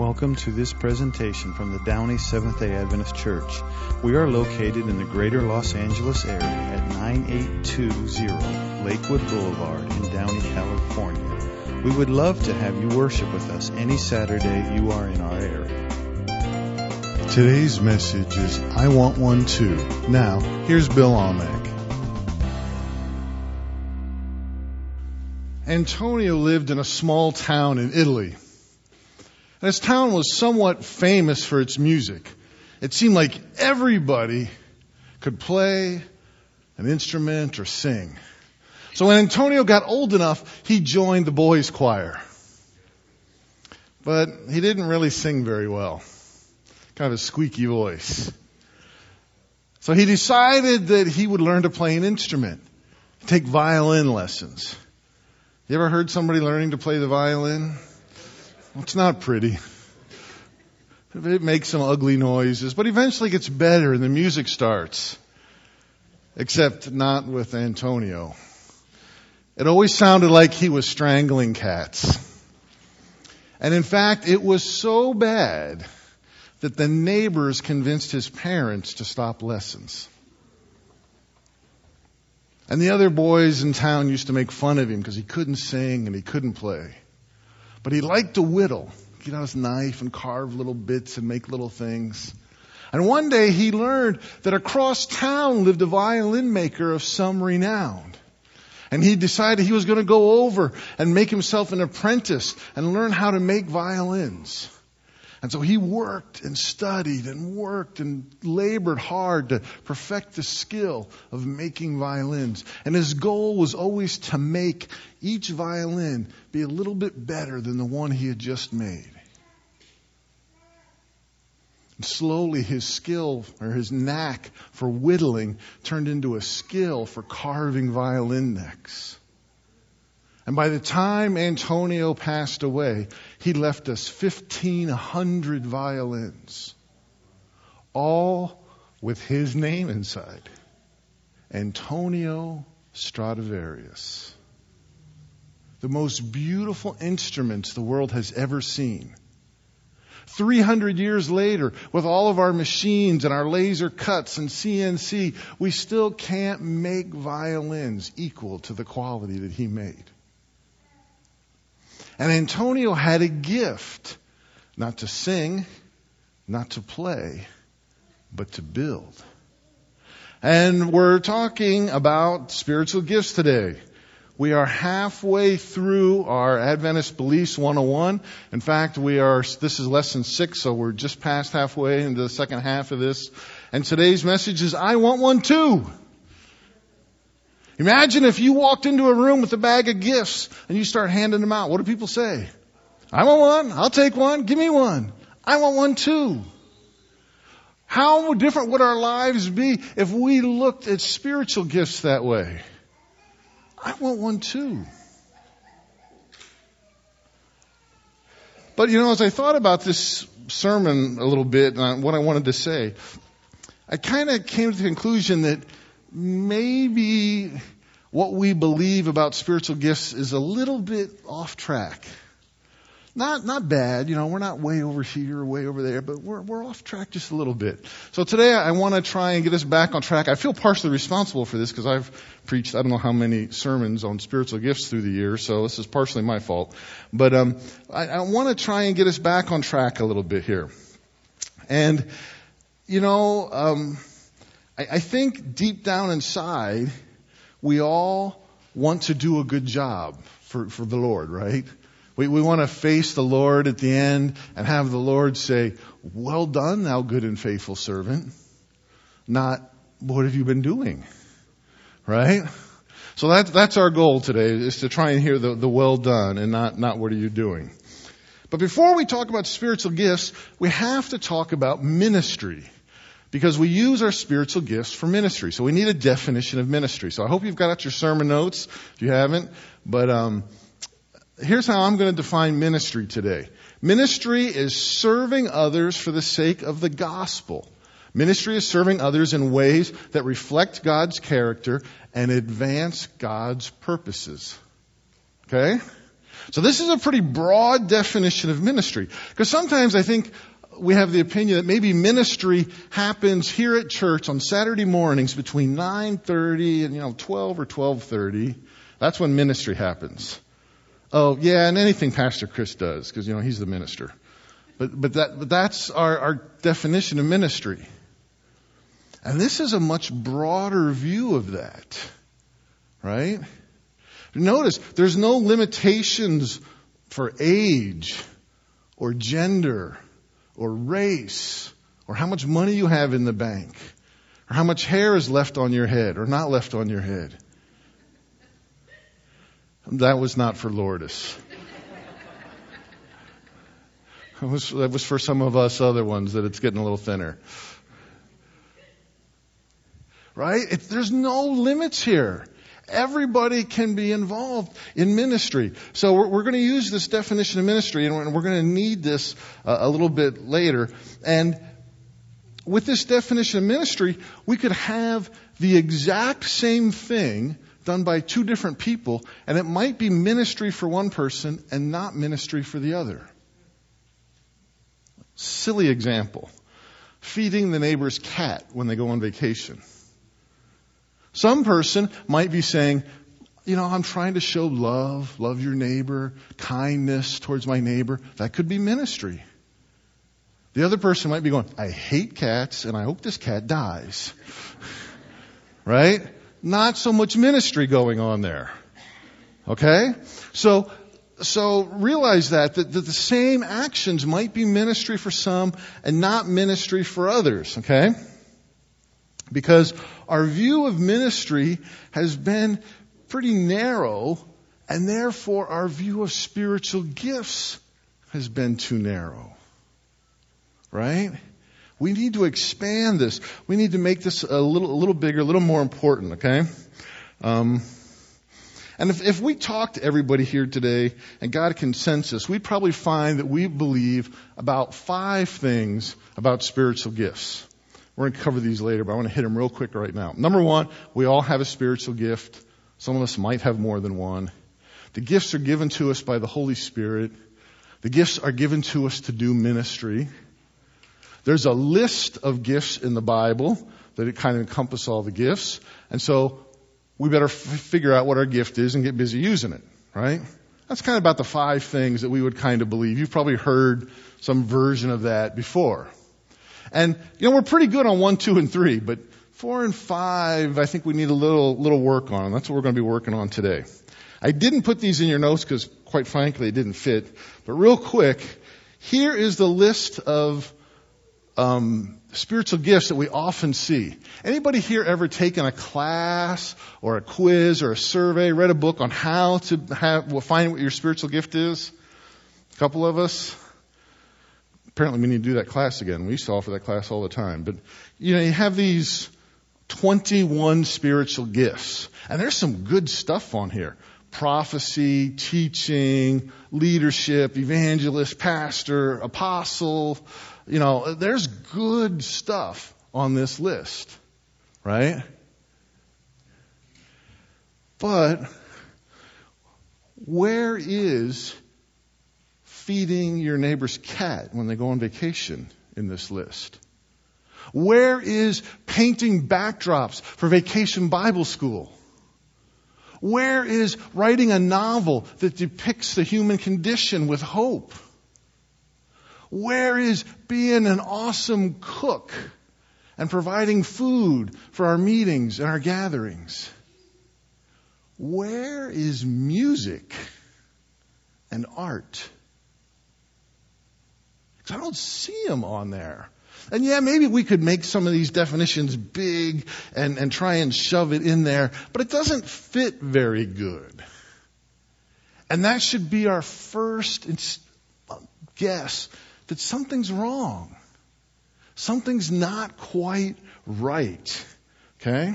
Welcome to this presentation from the Downey Seventh day Adventist Church. We are located in the greater Los Angeles area at 9820 Lakewood Boulevard in Downey, California. We would love to have you worship with us any Saturday you are in our area. Today's message is I Want One Too. Now, here's Bill Almack. Antonio lived in a small town in Italy. And his town was somewhat famous for its music. It seemed like everybody could play an instrument or sing. So when Antonio got old enough, he joined the boys' choir. But he didn't really sing very well. Kind of a squeaky voice. So he decided that he would learn to play an instrument, take violin lessons. You ever heard somebody learning to play the violin? It's not pretty. It makes some ugly noises, but eventually it gets better and the music starts. Except not with Antonio. It always sounded like he was strangling cats. And in fact, it was so bad that the neighbors convinced his parents to stop lessons. And the other boys in town used to make fun of him because he couldn't sing and he couldn't play. But he liked to whittle, get out his knife and carve little bits and make little things. And one day he learned that across town lived a violin maker of some renown. And he decided he was going to go over and make himself an apprentice and learn how to make violins. And so he worked and studied and worked and labored hard to perfect the skill of making violins. And his goal was always to make each violin be a little bit better than the one he had just made. And slowly his skill or his knack for whittling turned into a skill for carving violin necks. And by the time Antonio passed away, he left us 1,500 violins, all with his name inside Antonio Stradivarius. The most beautiful instruments the world has ever seen. 300 years later, with all of our machines and our laser cuts and CNC, we still can't make violins equal to the quality that he made. And Antonio had a gift, not to sing, not to play, but to build. And we're talking about spiritual gifts today. We are halfway through our Adventist Beliefs 101. In fact, we are, this is lesson six, so we're just past halfway into the second half of this. And today's message is, I want one too. Imagine if you walked into a room with a bag of gifts and you start handing them out. What do people say? I want one. I'll take one. Give me one. I want one too. How different would our lives be if we looked at spiritual gifts that way? I want one too. But you know, as I thought about this sermon a little bit and what I wanted to say, I kind of came to the conclusion that maybe what we believe about spiritual gifts is a little bit off track. Not, not bad, you know, we're not way over here or way over there, but we're, we're off track just a little bit. So today I want to try and get us back on track. I feel partially responsible for this because I've preached I don't know how many sermons on spiritual gifts through the years, so this is partially my fault. But, um, I, I want to try and get us back on track a little bit here. And, you know, um, I, I think deep down inside, we all want to do a good job for, for the Lord, right? We, we want to face the Lord at the end and have the Lord say, well done, thou good and faithful servant. Not, what have you been doing? Right? So that's, that's our goal today, is to try and hear the, the well done and not, not what are you doing. But before we talk about spiritual gifts, we have to talk about ministry. Because we use our spiritual gifts for ministry. So we need a definition of ministry. So I hope you've got out your sermon notes if you haven't. But um, here's how I'm going to define ministry today. Ministry is serving others for the sake of the gospel. Ministry is serving others in ways that reflect God's character and advance God's purposes. Okay? So this is a pretty broad definition of ministry. Because sometimes I think we have the opinion that maybe ministry happens here at church on Saturday mornings between 9:30 and you know 12 or 12:30. That's when ministry happens. Oh yeah, and anything Pastor Chris does because you know he's the minister. But but that but that's our, our definition of ministry. And this is a much broader view of that. Right? Notice there's no limitations for age or gender or race or how much money you have in the bank or how much hair is left on your head or not left on your head. That was not for Lourdes. That was, that was for some of us other ones that it's getting a little thinner. Right? It, there's no limits here. Everybody can be involved in ministry. So we're, we're going to use this definition of ministry, and we're, going to need this uh, a little bit later. And with this definition of ministry, we could have the exact same thing done by two different people, and it might be ministry for one person and not ministry for the other. Silly example. Feeding the neighbor's cat when they go on vacation. Some person might be saying, you know, I'm trying to show love, love your neighbor, kindness towards my neighbor. That could be ministry. The other person might be going, I hate cats and I hope this cat dies. right? Not so much ministry going on there. Okay? So, so realize that, that, that the same actions might be ministry for some and not ministry for others. Okay? Because our view of ministry has been pretty narrow, and therefore our view of spiritual gifts has been too narrow. Right? We need to expand this. We need to make this a little, a little bigger, a little more important, okay? Um, and if, if we talk to everybody here today and got a consensus, we'd probably find that we believe about five things about spiritual gifts. We're going to cover these later, but I want to hit them real quick right now. Number one, we all have a spiritual gift. Some of us might have more than one. The gifts are given to us by the Holy Spirit. The gifts are given to us to do ministry. There's a list of gifts in the Bible that it kind of encompass all the gifts. And so we better f- figure out what our gift is and get busy using it, right? That's kind of about the five things that we would kind of believe. You've probably heard some version of that before. And, you know, we're pretty good on one, two, and three, but four and five, I think we need a little, little work on. That's what we're going to be working on today. I didn't put these in your notes because, quite frankly, it didn't fit. But real quick, here is the list of um, spiritual gifts that we often see. Anybody here ever taken a class or a quiz or a survey, read a book on how to have, well, find what your spiritual gift is? A couple of us apparently we need to do that class again. We used to offer that class all the time. But, you know, you have these 21 spiritual gifts. And there's some good stuff on here. Prophecy, teaching, leadership, evangelist, pastor, apostle. You know, there's good stuff on this list. Right? But, where is feeding your neighbor's cat when they go on vacation in this list? Where is painting backdrops for vacation Bible school? Where is writing a novel that depicts the human condition with hope? Where is being an awesome cook and providing food for our meetings and our gatherings? Where is music and art? Because I don't see them on there. And yeah, maybe we could make some of these definitions big and, and try and shove it in there, but it doesn't fit very good. And that should be our first uh, guess that something's wrong. Something's not quite right. Okay?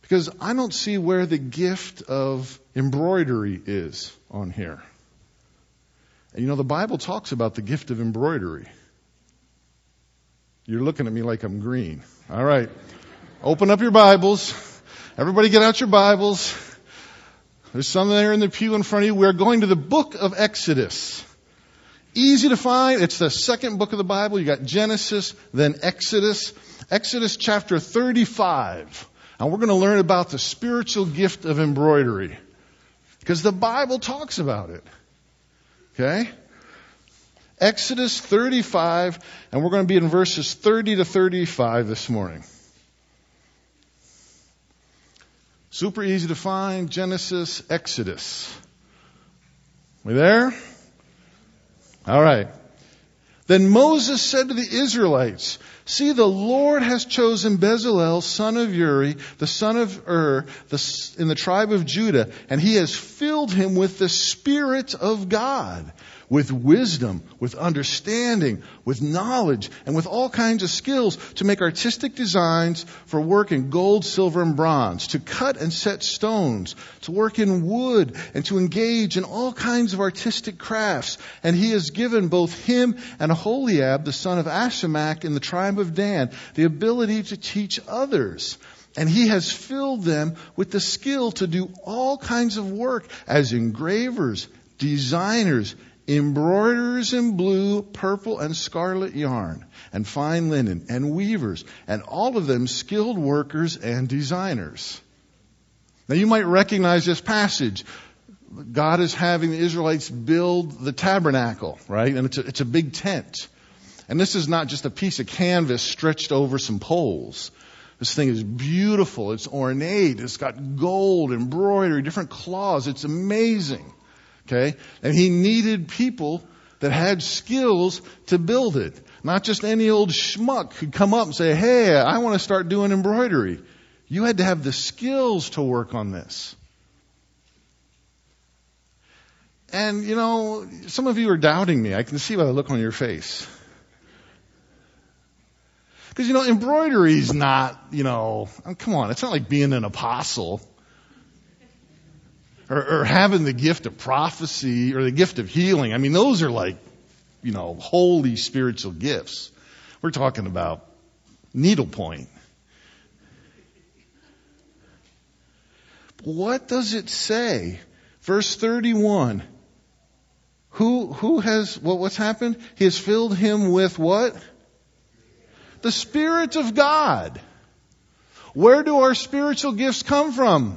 Because I don't see where the gift of embroidery is on here. And you know, the Bible talks about the gift of embroidery. You're looking at me like I'm green. All right. Open up your Bibles. Everybody get out your Bibles. There's some there in the pew in front of you. We're going to the book of Exodus. Easy to find. It's the second book of the Bible. You got Genesis, then Exodus. Exodus chapter 35. And we're going to learn about the spiritual gift of embroidery. Because the Bible talks about it. Okay? Exodus 35, and we're going to be in verses 30 to 35 this morning. Super easy to find. Genesis, Exodus. We there? All right. Then Moses said to the Israelites, See, the Lord has chosen Bezalel, son of Uri, the son of Ur, the, in the tribe of Judah, and he has filled him with the Spirit of God with wisdom, with understanding, with knowledge, and with all kinds of skills to make artistic designs for work in gold, silver, and bronze, to cut and set stones, to work in wood, and to engage in all kinds of artistic crafts. And he has given both him and Aholiab, the son of Ahisamach in the tribe of Dan, the ability to teach others. And he has filled them with the skill to do all kinds of work as engravers, designers, embroiderers in blue, purple, and scarlet yarn, and fine linen, and weavers, and all of them skilled workers and designers. Now you might recognize this passage. God is having the Israelites build the tabernacle, right? And it's a, it's a big tent. And this is not just a piece of canvas stretched over some poles. This thing is beautiful. It's ornate. It's got gold, embroidery, different claws. It's amazing. Okay? And he needed people that had skills to build it. Not just any old schmuck could come up and say, hey, I want to start doing embroidery. You had to have the skills to work on this. And, you know, some of you are doubting me. I can see by the look on your face. Because, you know, embroidery is not, you know, come on, it's not like being an apostle or, or having the gift of prophecy or the gift of healing. I mean, those are like, you know, holy spiritual gifts. We're talking about needlepoint. What does it say? Verse 31. Who, who has, what, what's happened? He has filled him with what? The Spirit of God. Where do our spiritual gifts come from?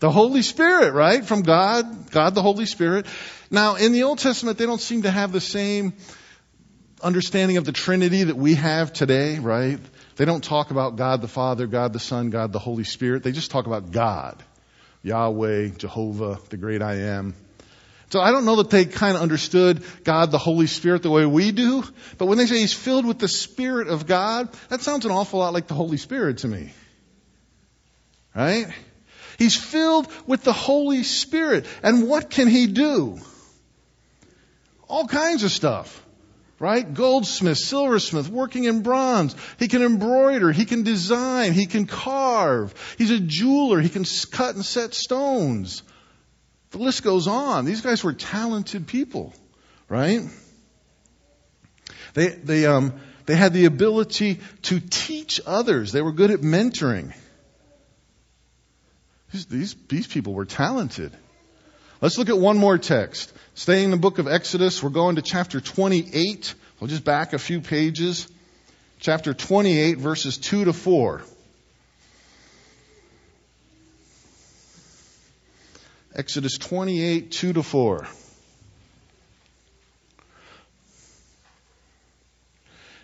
The Holy Spirit, right? From God, God the Holy Spirit. Now, in the Old Testament, they don't seem to have the same understanding of the Trinity that we have today, right? They don't talk about God the Father, God the Son, God the Holy Spirit. They just talk about God. Yahweh, Jehovah, the great I am. So I don't know that they kind of understood God the Holy Spirit the way we do, but when they say He's filled with the Spirit of God, that sounds an awful lot like the Holy Spirit to me. Right? He's filled with the Holy Spirit. And what can he do? All kinds of stuff. Right? Goldsmith, silversmith, working in bronze. He can embroider. He can design. He can carve. He's a jeweler. He can cut and set stones. The list goes on. These guys were talented people. Right? They, they, um, they had the ability to teach others. They were good at mentoring. These, these, these people were talented. Let's look at one more text. Staying in the book of Exodus, we're going to chapter 28. We'll just back a few pages. Chapter 28, verses 2 to 4. Exodus 28, 2 to 4.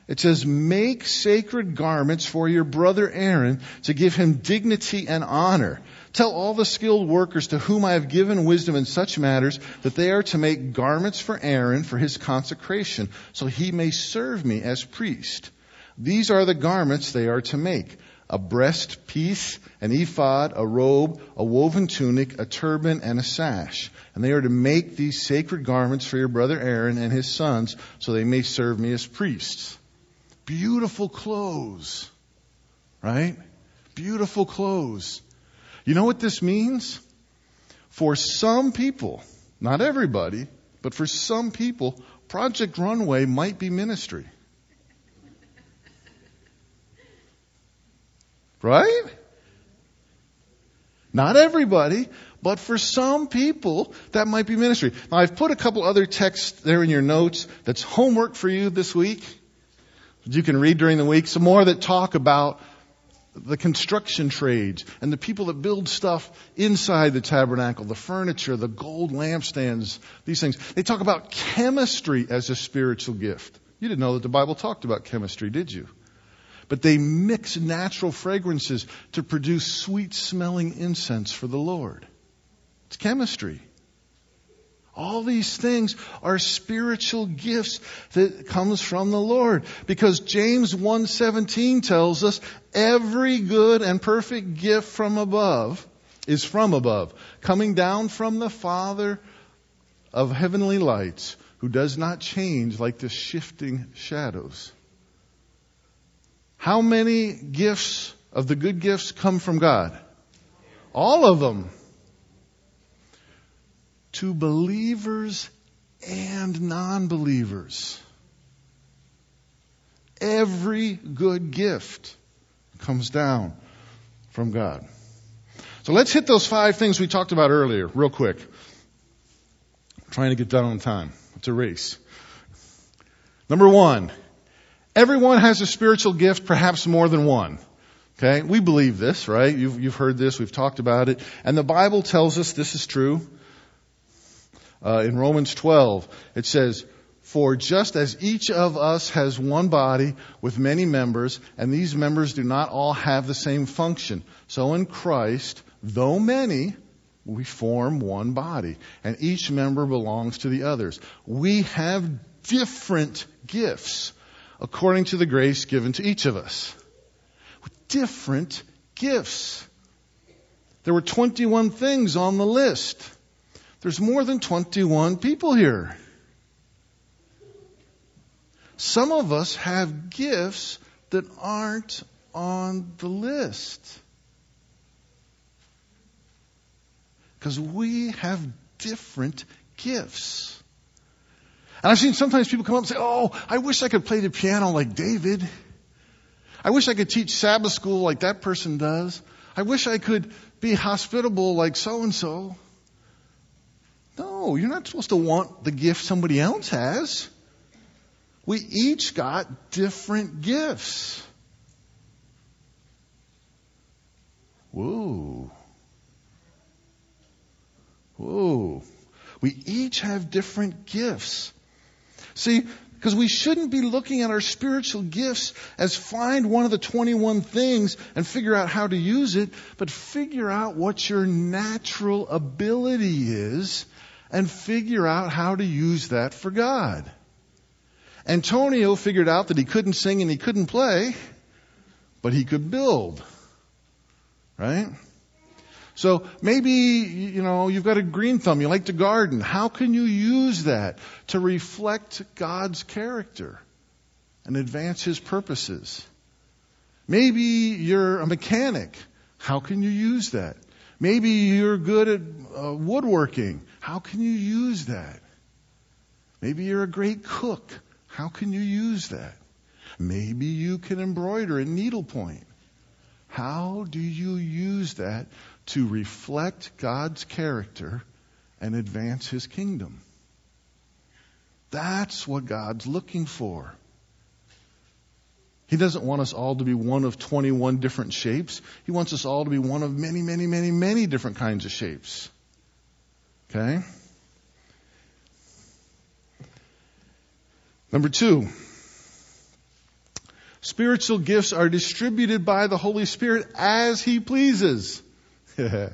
It says, Make sacred garments for your brother Aaron to give him dignity and honor. Tell all the skilled workers to whom I have given wisdom in such matters that they are to make garments for Aaron for his consecration, so he may serve me as priest. These are the garments they are to make. A breast piece, an ephod, a robe, a woven tunic, a turban, and a sash. And they are to make these sacred garments for your brother Aaron and his sons, so they may serve me as priests beautiful clothes. Right? Beautiful clothes. You know what this means? For some people, not everybody, but for some people, Project Runway might be ministry. Right? Not everybody, but for some people, that might be ministry. Now, I've put a couple other texts there in your notes that's homework for you this week. You can read during the week. Some more that talk about the construction trades and the people that build stuff inside the tabernacle, the furniture, the gold lampstands, these things. They talk about chemistry as a spiritual gift. You didn't know that the Bible talked about chemistry, did you? But they mix natural fragrances to produce sweet smelling incense for the Lord. It's chemistry. All these things are spiritual gifts that comes from the Lord. Because James 1:17 tells us every good and perfect gift from above is from above, coming down from the Father of heavenly lights, who does not change like the shifting shadows. How many gifts of the good gifts come from God? All of them to believers and non believers. Every good gift comes down from God. So let's hit those five things we talked about earlier, real quick. I'm trying to get done on time. It's a race. Number one, everyone has a spiritual gift, perhaps more than one. Okay, we believe this, right? You've, you've heard this, we've talked about it. And the Bible tells us this is true. Uh, in Romans 12, it says, For just as each of us has one body with many members, and these members do not all have the same function, so in Christ, though many, we form one body, and each member belongs to the others. We have different gifts according to the grace given to each of us. Different gifts. There were 21 things on the list. There's more than 21 people here. Some of us have gifts that aren't on the list. Because we have different gifts. And I've seen sometimes people come up and say, Oh, I wish I could play the piano like David. I wish I could teach Sabbath school like that person does. I wish I could be hospitable like so and so. You're not supposed to want the gift somebody else has. We each got different gifts. Whoa. Whoa. We each have different gifts. See, because we shouldn't be looking at our spiritual gifts as find one of the 21 things and figure out how to use it, but figure out what your natural ability is and figure out how to use that for God. Antonio figured out that he couldn't sing and he couldn't play, but he could build. Right? So maybe, you know, you've got a green thumb, you like to garden. How can you use that to reflect God's character and advance His purposes? Maybe you're a mechanic. How can you use that? Maybe you're good at uh, woodworking. How can you use that? Maybe you're a great cook. How can you use that? Maybe you can embroider at needlepoint. How do you use that to reflect God's character and advance His kingdom? That's what God's looking for. He doesn't want us all to be one of 21 different shapes. He wants us all to be one of many, many, many, many different kinds of shapes. Okay? Number two, spiritual gifts are distributed by the Holy Spirit as He pleases. you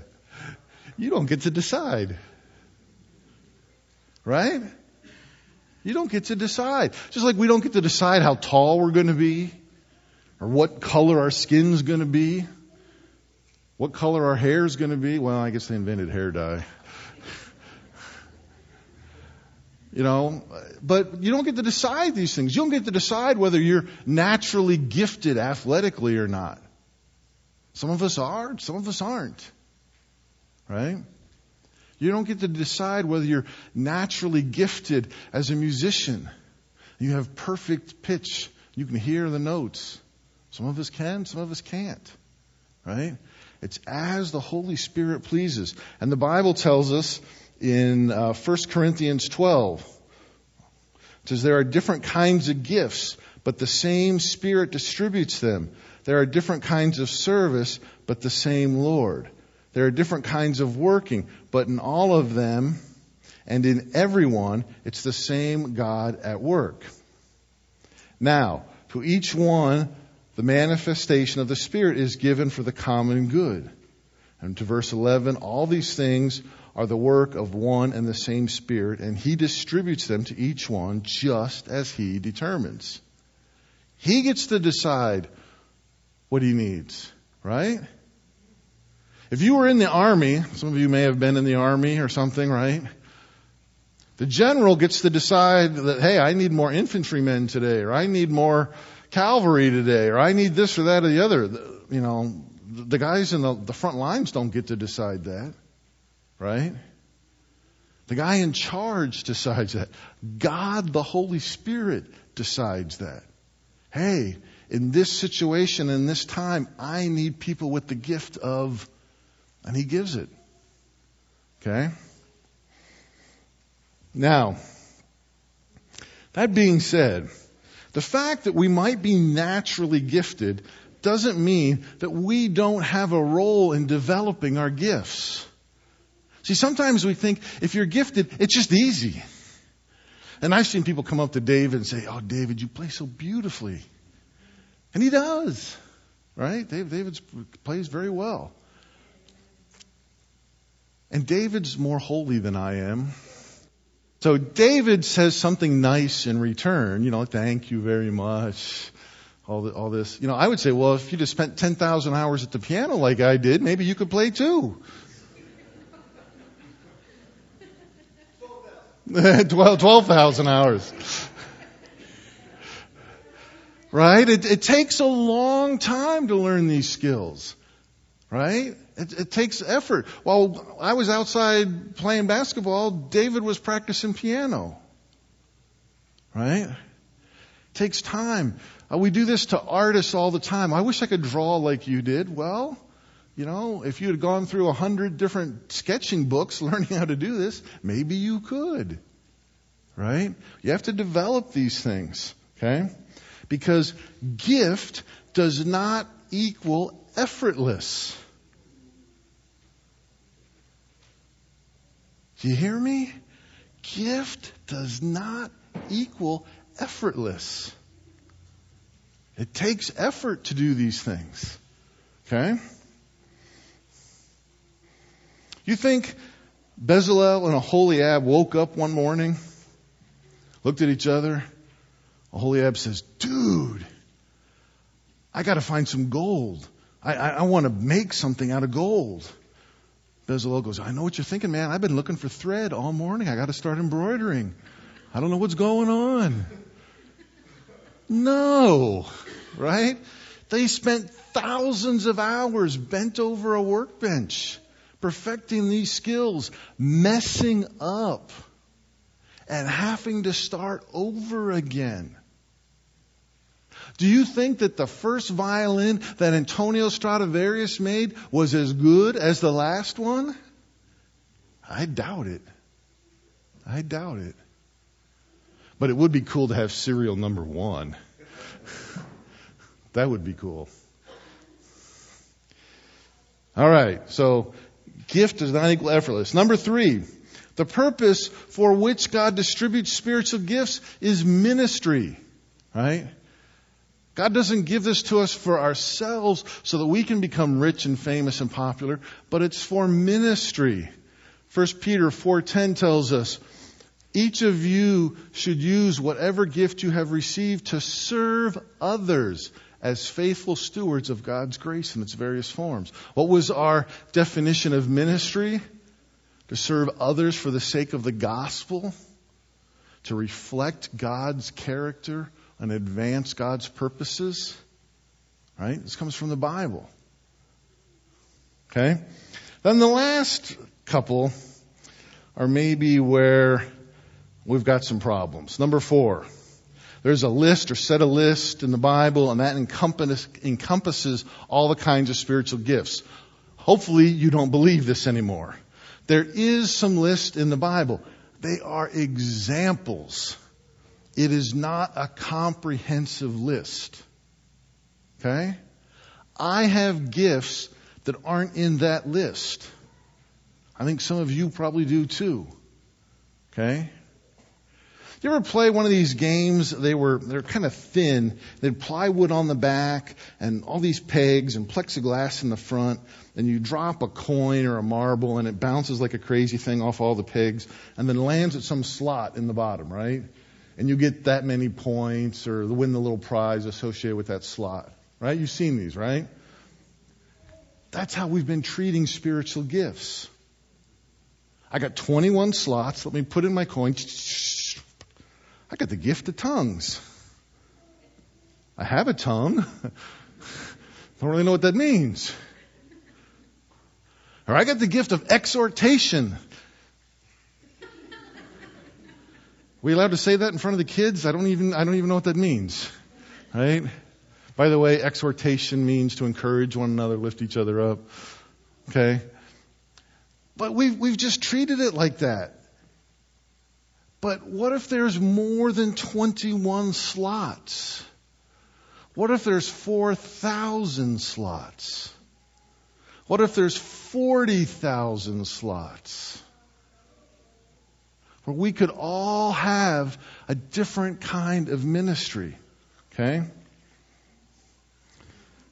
don't get to decide. Right? You don't get to decide. Just like we don't get to decide how tall we're going to be, or what color our skin's going to be, what color our hair's going to be. Well, I guess they invented hair dye. You know, but you don't get to decide these things. You don't get to decide whether you're naturally gifted athletically or not. Some of us are, some of us aren't. Right? You don't get to decide whether you're naturally gifted as a musician. You have perfect pitch. You can hear the notes. Some of us can, some of us can't. Right? It's as the Holy Spirit pleases. And the Bible tells us in uh, 1 Corinthians 12, it says there are different kinds of gifts, but the same Spirit distributes them. There are different kinds of service, but the same Lord. There are different kinds of working, but in all of them and in everyone, it's the same God at work. Now, to each one, the manifestation of the Spirit is given for the common good. And to verse 11, all these things are the work of one and the same Spirit, and He distributes them to each one just as He determines. He gets to decide what He needs, right? If you were in the army, some of you may have been in the army or something, right? The general gets to decide that, hey, I need more infantrymen today, or I need more cavalry today, or I need this or that or the other. You know, the guys in the, the front lines don't get to decide that, right? The guy in charge decides that. God, the Holy Spirit, decides that. Hey, in this situation, in this time, I need people with the gift of, and He gives it. Okay? Now, that being said, the fact that we might be naturally gifted doesn't mean that we don't have a role in developing our gifts. See, sometimes we think if you're gifted, it's just easy. And I've seen people come up to David and say, Oh, David, you play so beautifully. And he does, right? David plays very well. And David's more holy than I am. So David says something nice in return, you know, thank you very much. All, the, all this, you know, I would say, well, if you just spent 10,000 hours at the piano like I did, maybe you could play too. 12,000 hours. Right? It, it takes a long time to learn these skills. Right? It, it, takes effort. While I was outside playing basketball, David was practicing piano. Right? It takes time. Uh, we do this to artists all the time. I wish I could draw like you did. Well, you know, if you had gone through a hundred different sketching books learning how to do this, maybe you could. Right? You have to develop these things. Okay? Because gift does not equal effortless. Do you hear me? Gift does not equal effortless. It takes effort to do these things. Okay? You think Bezalel and Aholiab woke up one morning, looked at each other. Aholiab says, Dude, I got to find some gold. I, I, I want to make something out of gold. Bezalel goes, I know what you're thinking, man. I've been looking for thread all morning. I got to start embroidering. I don't know what's going on. No, right? They spent thousands of hours bent over a workbench, perfecting these skills, messing up, and having to start over again. Do you think that the first violin that Antonio Stradivarius made was as good as the last one? I doubt it. I doubt it. But it would be cool to have serial number one. that would be cool. All right, so gift does not equal effortless. Number three, the purpose for which God distributes spiritual gifts is ministry. Right? God doesn't give this to us for ourselves so that we can become rich and famous and popular, but it's for ministry. 1 Peter 4:10 tells us, each of you should use whatever gift you have received to serve others as faithful stewards of God's grace in its various forms. What was our definition of ministry? To serve others for the sake of the gospel, to reflect God's character and advance God's purposes. Right? This comes from the Bible. Okay? Then the last couple are maybe where we've got some problems. Number four. There's a list or set a list in the Bible, and that encompass, encompasses all the kinds of spiritual gifts. Hopefully you don't believe this anymore. There is some list in the Bible. They are examples. It is not a comprehensive list. Okay? I have gifts that aren't in that list. I think some of you probably do too. Okay? You ever play one of these games? They were, they're kind of thin. They had plywood on the back and all these pegs and plexiglass in the front. And you drop a coin or a marble and it bounces like a crazy thing off all the pegs and then lands at some slot in the bottom, right? And you get that many points or win the little prize associated with that slot, right? You've seen these, right? That's how we've been treating spiritual gifts. I got 21 slots. Let me put in my coin. I got the gift of tongues. I have a tongue. Don't really know what that means. Or I got the gift of exhortation. We allowed to say that in front of the kids? I don't even I don't even know what that means. Right? By the way, exhortation means to encourage one another, lift each other up. Okay? But we've we've just treated it like that. But what if there's more than 21 slots? What if there's 4,000 slots? What if there's 40,000 slots? Where we could all have a different kind of ministry. Okay?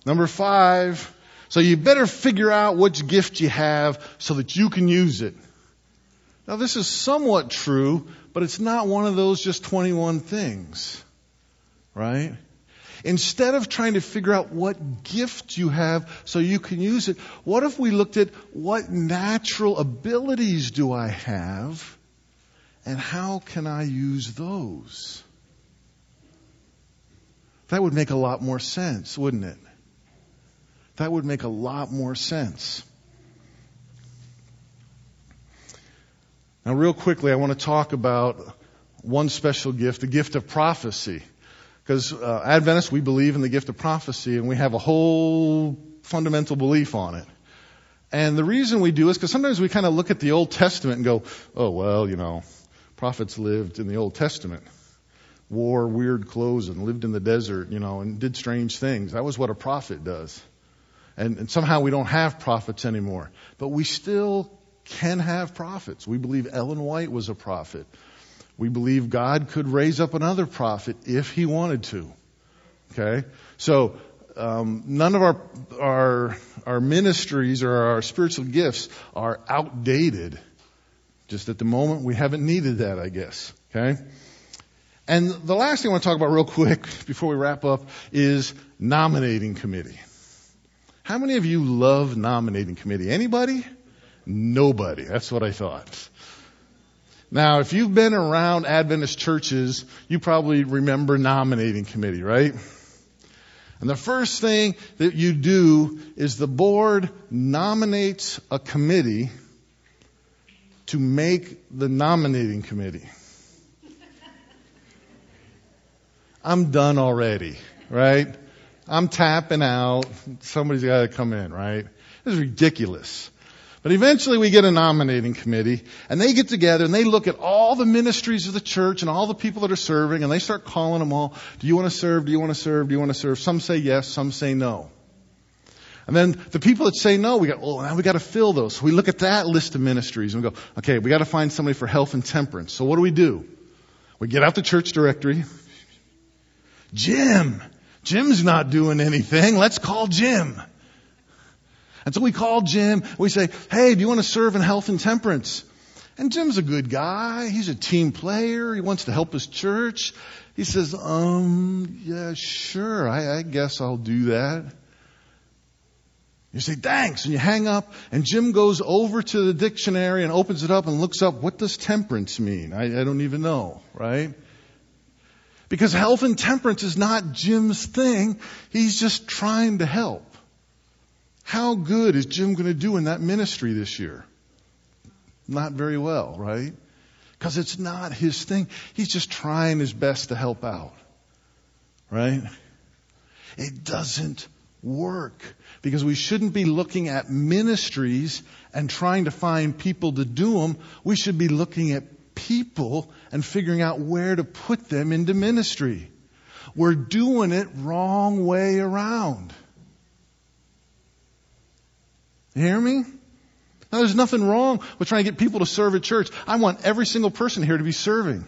Number five, so you better figure out which gift you have so that you can use it. Now this is somewhat true but it's not one of those just 21 things. Right? Instead of trying to figure out what gift you have so you can use it, what if we looked at what natural abilities do I have and how can I use those? That would make a lot more sense, wouldn't it? That would make a lot more sense. Now, real quickly, I want to talk about one special gift, the gift of prophecy. Because uh, Adventists, we believe in the gift of prophecy, and we have a whole fundamental belief on it. And the reason we do is because sometimes we kind of look at the Old Testament and go, oh, well, you know, prophets lived in the Old Testament, wore weird clothes and lived in the desert, you know, and did strange things. That was what a prophet does. And, and somehow we don't have prophets anymore. But we still can have prophets. We believe Ellen White was a prophet. We believe God could raise up another prophet if he wanted to. Okay? So, um, none of our, our, our ministries or our spiritual gifts are outdated. Just at the moment, we haven't needed that, I guess. Okay? And the last thing I want to talk about real quick before we wrap up is nominating committee. How many of you love nominating committee? Anybody? Nobody. That's what I thought. Now, if you've been around Adventist churches, you probably remember nominating committee, right? And the first thing that you do is the board nominates a committee to make the nominating committee. I'm done already, right? I'm tapping out. Somebody's got to come in, right? This is ridiculous. But eventually we get a nominating committee and they get together and they look at all the ministries of the church and all the people that are serving and they start calling them all. Do you want to serve? Do you want to serve? Do you want to serve? Some say yes, some say no. And then the people that say no, we go, oh, now we got to fill those. So we look at that list of ministries and we go, okay, we got to find somebody for health and temperance. So what do we do? We get out the church directory. Jim. Jim's not doing anything. Let's call Jim. And so we call Jim. We say, hey, do you want to serve in health and temperance? And Jim's a good guy. He's a team player. He wants to help his church. He says, um, yeah, sure. I, I guess I'll do that. You say, thanks, and you hang up, and Jim goes over to the dictionary and opens it up and looks up, what does temperance mean? I, I don't even know, right? Because health and temperance is not Jim's thing. He's just trying to help. How good is Jim going to do in that ministry this year? Not very well, right? Because it's not his thing. He's just trying his best to help out. Right? It doesn't work. Because we shouldn't be looking at ministries and trying to find people to do them. We should be looking at people and figuring out where to put them into ministry. We're doing it wrong way around. You hear me? Now, there's nothing wrong with trying to get people to serve at church. I want every single person here to be serving.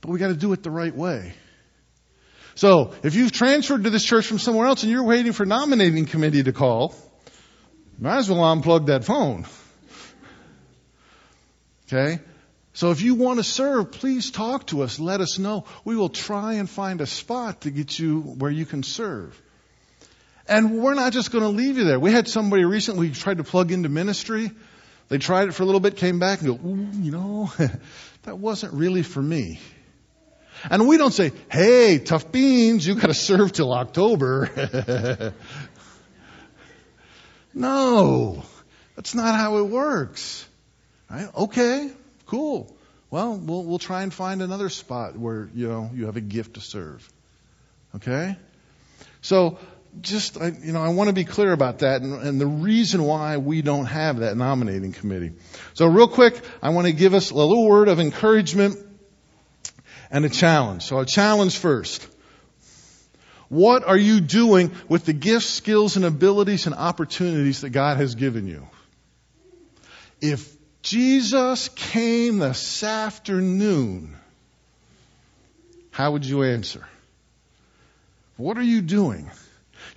But we got to do it the right way. So, if you've transferred to this church from somewhere else and you're waiting for nominating committee to call, might as well unplug that phone. Okay? So if you want to serve, please talk to us. Let us know. We will try and find a spot to get you where you can serve. And we're not just going to leave you there. We had somebody recently tried to plug into ministry. They tried it for a little bit, came back and go, you know, that wasn't really for me. And we don't say, hey, tough beans, you got to serve till October. no, that's not how it works. Right? Okay, cool. Well, we'll we'll try and find another spot where you know you have a gift to serve. Okay, so just I, you know I want to be clear about that and, and the reason why we don't have that nominating committee. So real quick, I want to give us a little word of encouragement and a challenge. So a challenge first. What are you doing with the gifts, skills, and abilities and opportunities that God has given you? If Jesus came this afternoon, how would you answer? What are you doing?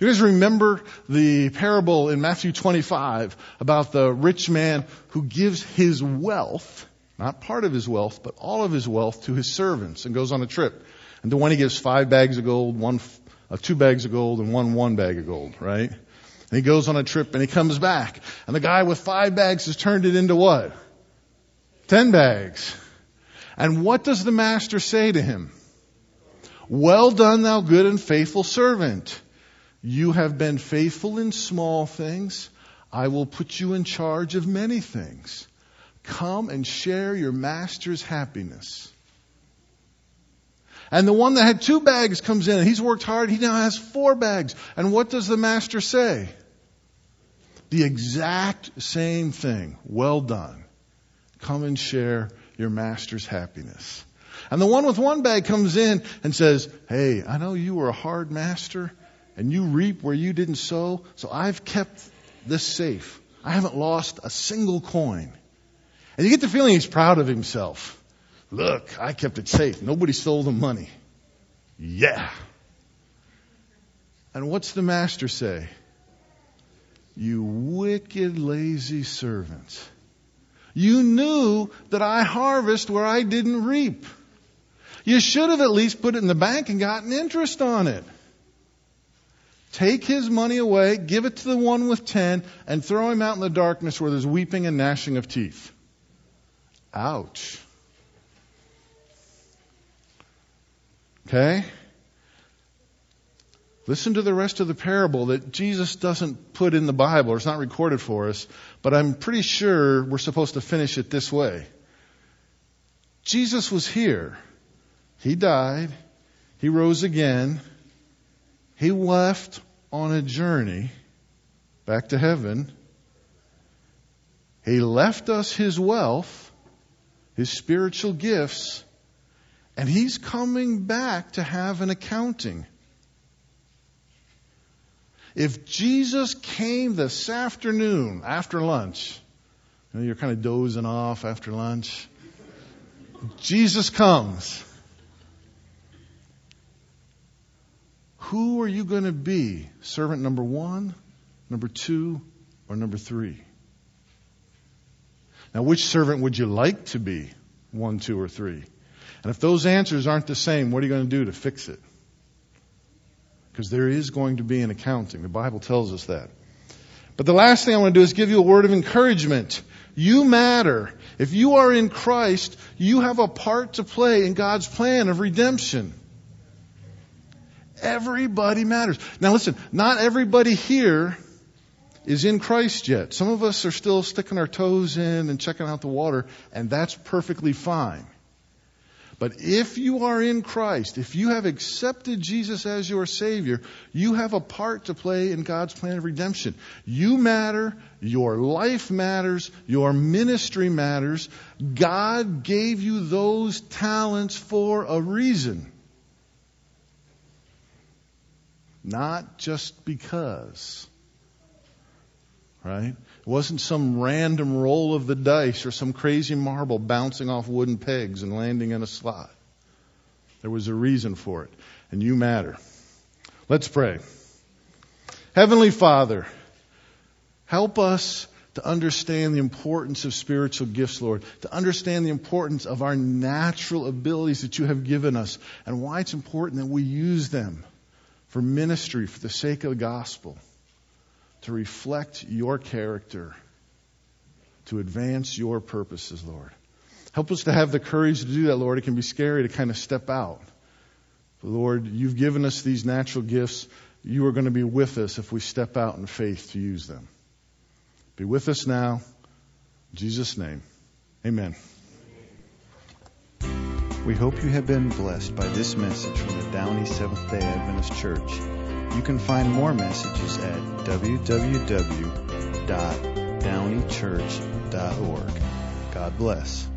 You guys remember the parable in Matthew 25 about the rich man who gives his wealth, not part of his wealth, but all of his wealth to his servants and goes on a trip. And the one he gives five bags of gold, one, uh, two bags of gold, and one one bag of gold, right? And he goes on a trip and he comes back. And the guy with five bags has turned it into what? Ten bags. And what does the master say to him? Well done, thou good and faithful servant. You have been faithful in small things. I will put you in charge of many things. Come and share your master's happiness. And the one that had two bags comes in and he's worked hard. He now has four bags. And what does the master say? The exact same thing. Well done. Come and share your master's happiness. And the one with one bag comes in and says, Hey, I know you were a hard master and you reap where you didn't sow, so I've kept this safe. I haven't lost a single coin. And you get the feeling he's proud of himself. Look, I kept it safe. Nobody stole the money. Yeah. And what's the master say? You wicked, lazy servant. You knew that I harvest where I didn't reap. You should have at least put it in the bank and gotten interest on it. Take his money away, give it to the one with ten, and throw him out in the darkness where there's weeping and gnashing of teeth. Ouch. Okay? Listen to the rest of the parable that Jesus doesn't put in the Bible, or it's not recorded for us, but I'm pretty sure we're supposed to finish it this way. Jesus was here. He died. He rose again. He left on a journey back to heaven. He left us his wealth, his spiritual gifts, and he's coming back to have an accounting. If Jesus came this afternoon after lunch, you know, you're kind of dozing off after lunch. Jesus comes. Who are you going to be? Servant number one, number two, or number three? Now, which servant would you like to be? One, two, or three? And if those answers aren't the same, what are you going to do to fix it? Because there is going to be an accounting. The Bible tells us that. But the last thing I want to do is give you a word of encouragement. You matter. If you are in Christ, you have a part to play in God's plan of redemption. Everybody matters. Now listen, not everybody here is in Christ yet. Some of us are still sticking our toes in and checking out the water, and that's perfectly fine. But if you are in Christ, if you have accepted Jesus as your Savior, you have a part to play in God's plan of redemption. You matter, your life matters, your ministry matters. God gave you those talents for a reason. Not just because. Right? It wasn't some random roll of the dice or some crazy marble bouncing off wooden pegs and landing in a slot. There was a reason for it. And you matter. Let's pray. Heavenly Father, help us to understand the importance of spiritual gifts, Lord, to understand the importance of our natural abilities that you have given us and why it's important that we use them for ministry, for the sake of the gospel to reflect your character, to advance your purposes, Lord. Help us to have the courage to do that, Lord. It can be scary to kind of step out. But Lord, you've given us these natural gifts. You are going to be with us if we step out in faith to use them. Be with us now. In Jesus' name. Amen. We hope you have been blessed by this message from the Downey Seventh day Adventist Church. You can find more messages at www.downeychurch.org. God bless.